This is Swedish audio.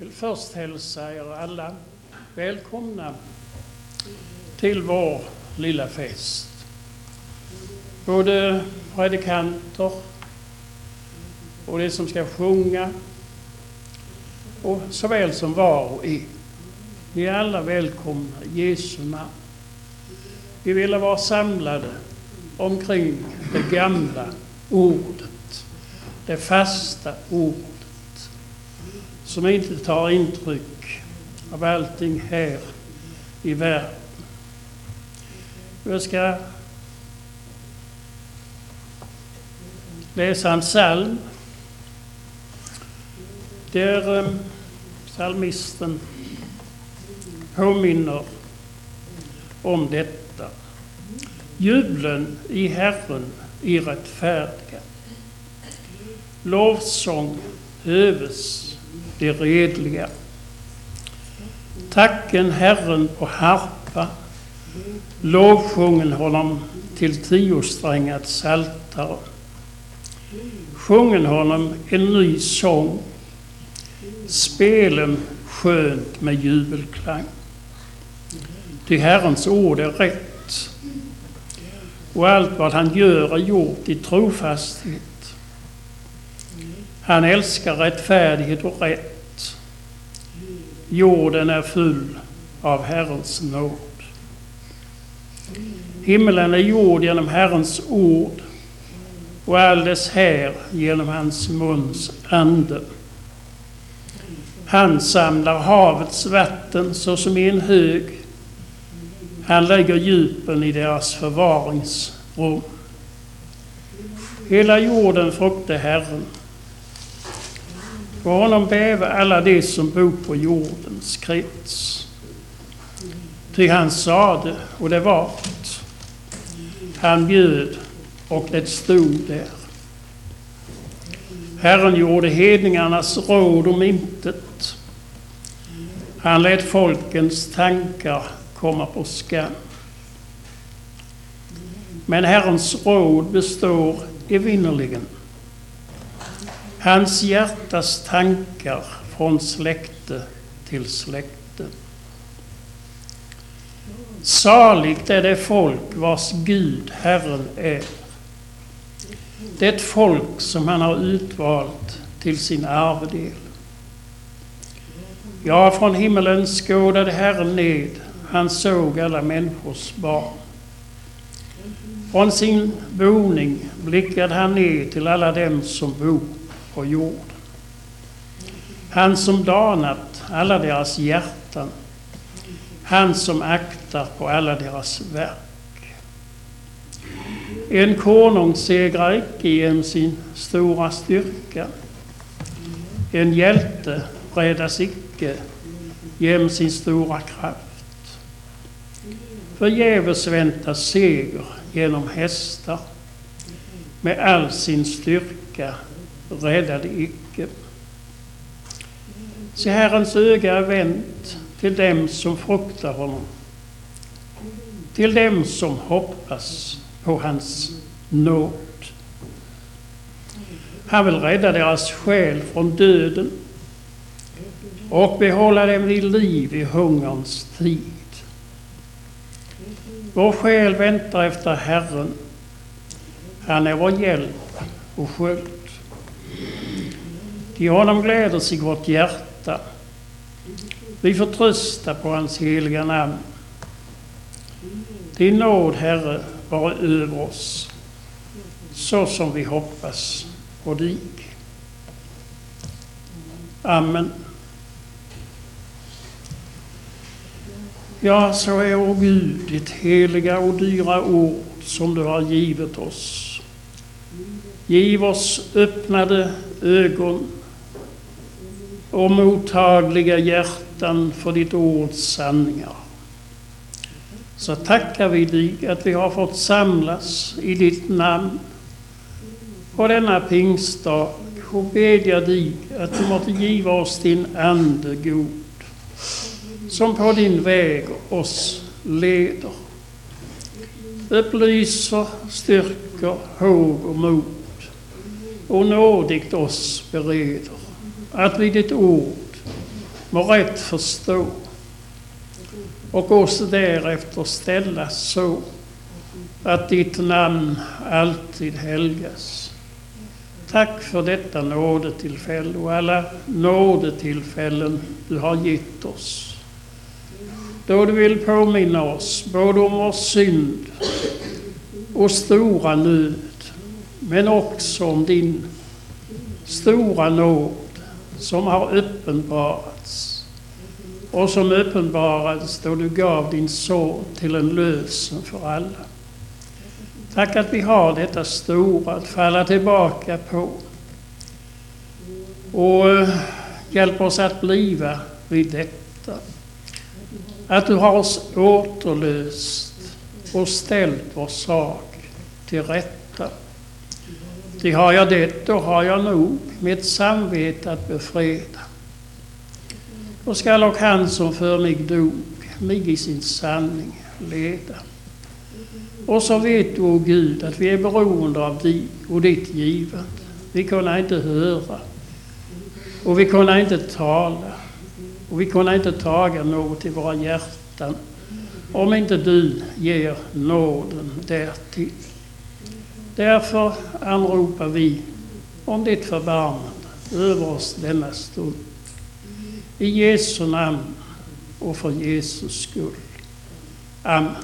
vill först hälsa er alla välkomna till vår lilla fest. Både predikanter och de som ska sjunga och såväl som var och en. Ni är alla välkomna i Jesu namn. Vi ville vara samlade omkring det gamla ordet, det fasta ordet som inte tar intryck av allting här i världen. Jag ska läsa en psalm där eh, psalmisten påminner om detta. Jublen i Herren i rättfärdiga. Lovsång höves de redliga. Tacken Herren på harpa, lovsjungen honom till tiosträngat saltare. Sjungen honom en ny sång, spelen skönt med jubelklang. Ty Herrens ord är rätt och allt vad han gör är gjort i trofasthet. Han älskar rättfärdighet och rätt. Jorden är full av Herrens nåd. Himmelen är gjord genom Herrens ord och all dess här genom hans muns ande. Han samlar havets vatten såsom i en hög. Han lägger djupen i deras förvaringsrum. Hela jorden fruktar Herren. På honom bäva alla de som bor på jordens krets. Ty han sade, och det vart. Han bjöd, och det stod där. Herren gjorde hedningarnas råd om intet. Han lät folkens tankar komma på skam. Men Herrens råd består evinnerligen Hans hjärtas tankar från släkte till släkte. Saligt är det folk vars Gud Herren är. Det folk som han har utvalt till sin arvedel. Ja, från himmelen skådade Herren ned, han såg alla människors barn. Från sin boning blickade han ned till alla dem som bor och jord. Han som danat alla deras hjärtan. Han som aktar på alla deras verk. En konung segrar icke genom sin stora styrka. En hjälte räddas icke genom sin stora kraft. Förgäves väntas seger genom hästar med all sin styrka räddade icke. Se, Herrens öga är vänt till dem som fruktar honom, till dem som hoppas på hans nåd. Han vill rädda deras själ från döden och behålla dem vid liv i hungerns tid. Vår själ väntar efter Herren. Han är vår hjälp och sköld. I honom gläder sig vårt hjärta. Vi förtröstar på hans heliga namn. Din nåd, Herre, vare över oss, så som vi hoppas på dig. Amen. Ja, så är, o Gud, ditt heliga och dyra ord som du har givit oss. Giv oss öppnade ögon och mottagliga hjärtan för ditt ords sanningar. Så tackar vi dig att vi har fått samlas i ditt namn på denna pingstdag och bedjar dig att du måtte giva oss din Ande god, som på din väg oss leder, upplyser, styrker, håg och mod och nådigt oss bereder att vid ditt ord må rätt förstå och oss därefter ställas så att ditt namn alltid helgas. Tack för detta nådetillfälle och alla nådetillfällen du har gett oss. Då du vill påminna oss både om vår synd och stora nöd, men också om din stora nåd som har uppenbarats och som uppenbarades då du gav din son till en lösen för alla. Tack att vi har detta stora att falla tillbaka på. Och eh, hjälp oss att bliva vid detta. Att du har oss återlöst och ställt vår sak till rätta. Ty har jag det, då har jag nog mitt samvete att befreda. Då skall och han som för mig dog mig i sin sanning leda. Och så vet du, oh Gud, att vi är beroende av dig och ditt givande. Vi kunde inte höra och vi kunde inte tala och vi kunde inte taga något i våra hjärtan om inte du ger nåden därtill. Därför anropar vi om ditt förbarmande över oss denna stund. I Jesu namn och för Jesus skull. Amen.